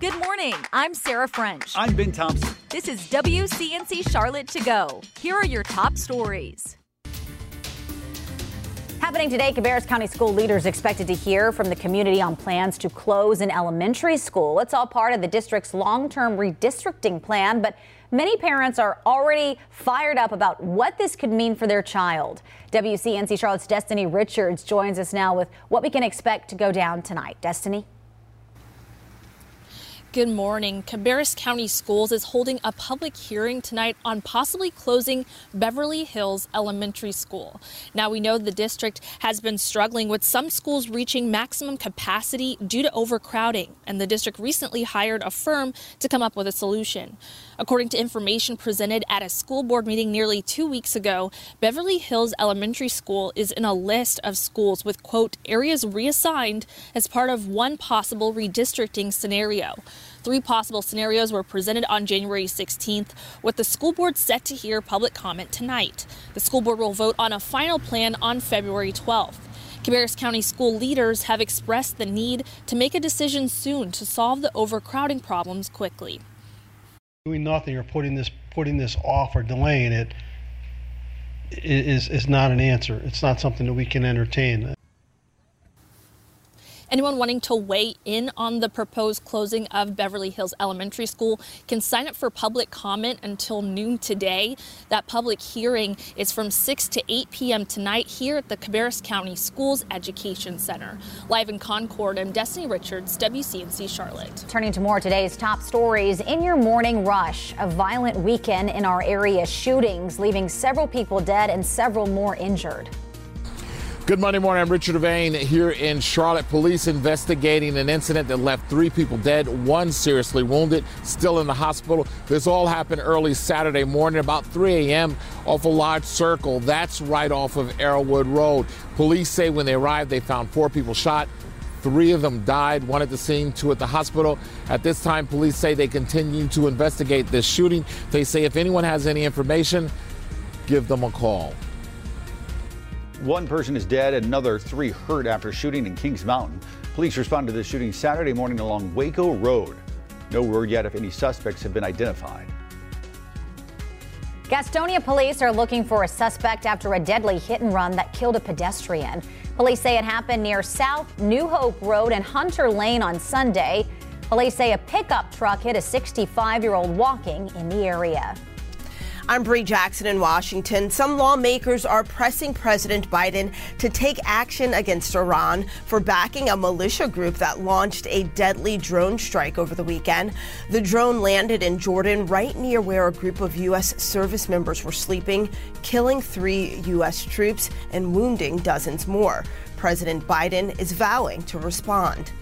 Good morning. I'm Sarah French. I'm Ben Thompson. This is WCNC Charlotte to go. Here are your top stories. Happening today, Cabarrus County school leaders expected to hear from the community on plans to close an elementary school. It's all part of the district's long-term redistricting plan, but many parents are already fired up about what this could mean for their child. WCNC Charlotte's Destiny Richards joins us now with what we can expect to go down tonight. Destiny? Good morning. Cabarrus County Schools is holding a public hearing tonight on possibly closing Beverly Hills Elementary School. Now, we know the district has been struggling with some schools reaching maximum capacity due to overcrowding, and the district recently hired a firm to come up with a solution. According to information presented at a school board meeting nearly two weeks ago, Beverly Hills Elementary School is in a list of schools with, quote, areas reassigned as part of one possible redistricting scenario. Three possible scenarios were presented on January 16th, with the school board set to hear public comment tonight. The school board will vote on a final plan on February 12th. Cabarrus County school leaders have expressed the need to make a decision soon to solve the overcrowding problems quickly. Doing nothing or putting this putting this off or delaying it is is not an answer. It's not something that we can entertain. Anyone wanting to weigh in on the proposed closing of Beverly Hills Elementary School can sign up for public comment until noon today. That public hearing is from 6 to 8 p.m. tonight here at the Cabarrus County Schools Education Center. Live in Concord, I'm Destiny Richards, WCNC Charlotte. Turning to more today's top stories in your morning rush. A violent weekend in our area shootings, leaving several people dead and several more injured. Good Monday morning. I'm Richard Devane here in Charlotte. Police investigating an incident that left three people dead, one seriously wounded, still in the hospital. This all happened early Saturday morning, about 3 a.m., off a large circle. That's right off of Arrowwood Road. Police say when they arrived, they found four people shot. Three of them died, one at the scene, two at the hospital. At this time, police say they continue to investigate this shooting. They say if anyone has any information, give them a call. One person is dead, another three hurt after shooting in Kings Mountain. Police responded to the shooting Saturday morning along Waco Road. No word yet if any suspects have been identified. Gastonia police are looking for a suspect after a deadly hit and run that killed a pedestrian. Police say it happened near South New Hope Road and Hunter Lane on Sunday. Police say a pickup truck hit a 65 year old walking in the area. I'm Bree Jackson in Washington. Some lawmakers are pressing President Biden to take action against Iran for backing a militia group that launched a deadly drone strike over the weekend. The drone landed in Jordan, right near where a group of U.S. service members were sleeping, killing three U.S. troops and wounding dozens more. President Biden is vowing to respond.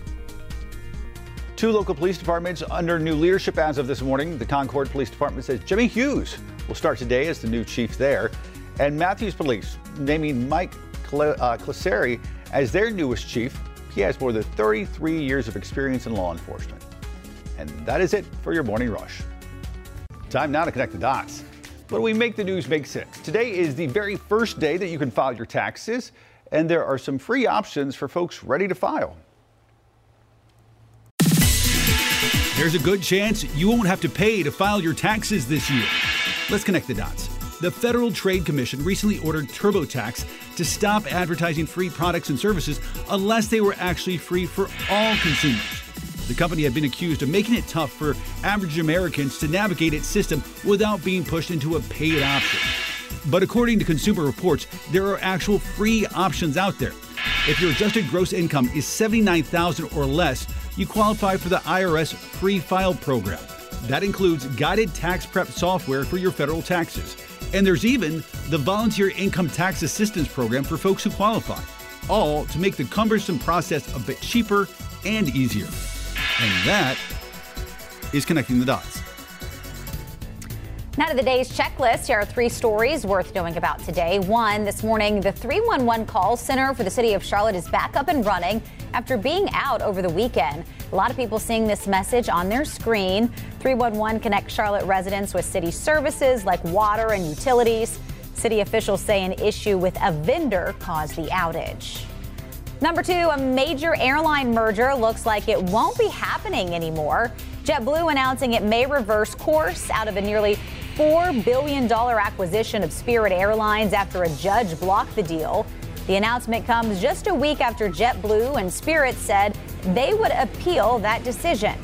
Two local police departments under new leadership as of this morning. The Concord Police Department says Jimmy Hughes will start today as the new chief there. And Matthews Police naming Mike uh, Claseri as their newest chief. He has more than 33 years of experience in law enforcement. And that is it for your morning rush. Time now to connect the dots. When we make the news make sense. Today is the very first day that you can file your taxes, and there are some free options for folks ready to file. There's a good chance you won't have to pay to file your taxes this year. Let's connect the dots. The Federal Trade Commission recently ordered TurboTax to stop advertising free products and services unless they were actually free for all consumers. The company had been accused of making it tough for average Americans to navigate its system without being pushed into a paid option. But according to Consumer Reports, there are actual free options out there. If your adjusted gross income is 79,000 or less, you qualify for the IRS Free File Program. That includes guided tax prep software for your federal taxes. And there's even the Volunteer Income Tax Assistance Program for folks who qualify, all to make the cumbersome process a bit cheaper and easier. And that is connecting the dots. Now to the day's checklist. Here are three stories worth knowing about today. One, this morning, the 311 call center for the city of Charlotte is back up and running after being out over the weekend. A lot of people seeing this message on their screen. 311 connects Charlotte residents with city services like water and utilities. City officials say an issue with a vendor caused the outage. Number two, a major airline merger looks like it won't be happening anymore. JetBlue announcing it may reverse course out of a nearly $4 billion acquisition of Spirit Airlines after a judge blocked the deal. The announcement comes just a week after JetBlue and Spirit said they would appeal that decision.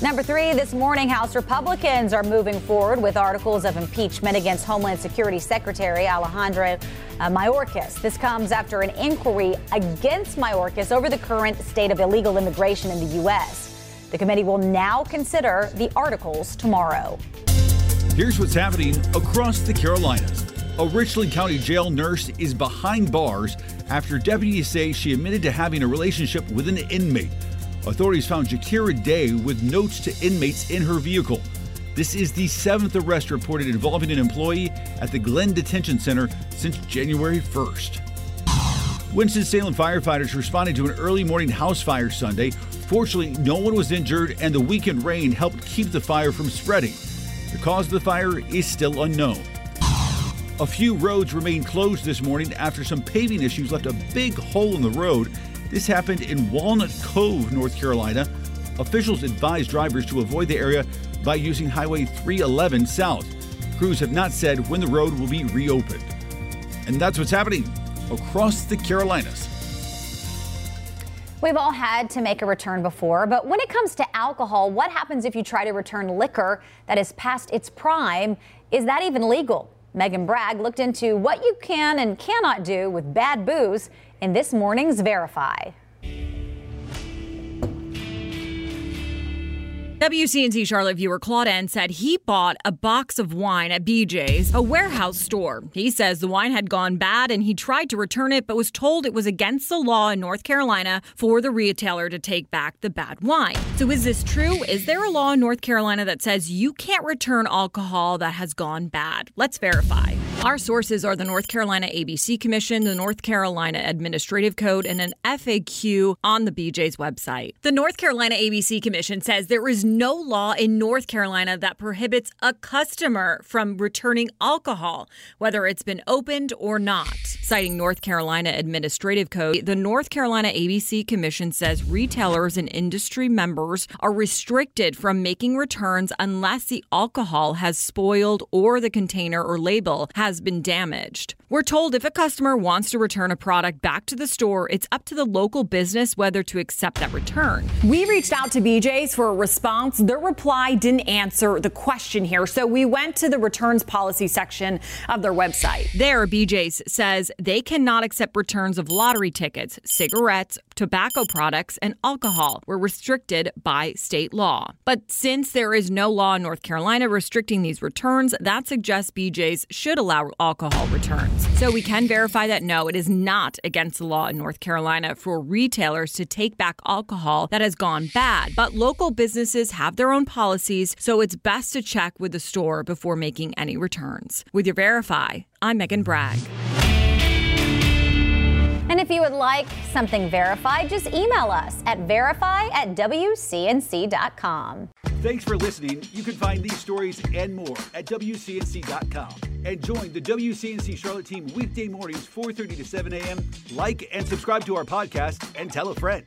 Number three, this morning, House Republicans are moving forward with articles of impeachment against Homeland Security Secretary Alejandro uh, Mayorkas. This comes after an inquiry against Mayorkas over the current state of illegal immigration in the U.S. The committee will now consider the articles tomorrow. Here's what's happening across the Carolinas. A Richland County jail nurse is behind bars after deputies say she admitted to having a relationship with an inmate. Authorities found Jakira Day with notes to inmates in her vehicle. This is the seventh arrest reported involving an employee at the Glenn Detention Center since January 1st. Winston-Salem firefighters responded to an early morning house fire Sunday. Fortunately, no one was injured, and the weekend rain helped keep the fire from spreading. The cause of the fire is still unknown. A few roads remain closed this morning after some paving issues left a big hole in the road this happened in Walnut Cove, North Carolina. Officials advised drivers to avoid the area by using Highway 311 south. Crews have not said when the road will be reopened. And that's what's happening across the Carolinas. We've all had to make a return before, but when it comes to alcohol, what happens if you try to return liquor that is past its prime? Is that even legal? Megan Bragg looked into what you can and cannot do with bad booze in this morning's Verify. WCNC Charlotte viewer Claude N said he bought a box of wine at BJ's, a warehouse store. He says the wine had gone bad and he tried to return it, but was told it was against the law in North Carolina for the retailer to take back the bad wine. So is this true? Is there a law in North Carolina that says you can't return alcohol that has gone bad? Let's verify. Our sources are the North Carolina ABC Commission, the North Carolina Administrative Code, and an FAQ on the BJ's website. The North Carolina ABC Commission says there is no law in North Carolina that prohibits a customer from returning alcohol, whether it's been opened or not. Citing North Carolina Administrative Code, the North Carolina ABC Commission says retailers and industry members are restricted from making returns unless the alcohol has spoiled or the container or label has been damaged. We're told if a customer wants to return a product back to the store, it's up to the local business whether to accept that return. We reached out to BJ's for a response. Their reply didn't answer the question here, so we went to the returns policy section of their website. There, BJ's says they cannot accept returns of lottery tickets, cigarettes, tobacco products, and alcohol. We're restricted by state law. But since there is no law in North Carolina restricting these returns, that suggests BJ's should allow alcohol returns. So we can verify that no, it is not against the law in North Carolina for retailers to take back alcohol that has gone bad. But local businesses have their own policies, so it's best to check with the store before making any returns. With your Verify, I'm Megan Bragg. If you would like something verified, just email us at verify at WCNC.com. Thanks for listening. You can find these stories and more at WCNC.com. And join the WCNC Charlotte team weekday mornings, 4.30 to 7 a.m. Like and subscribe to our podcast and tell a friend.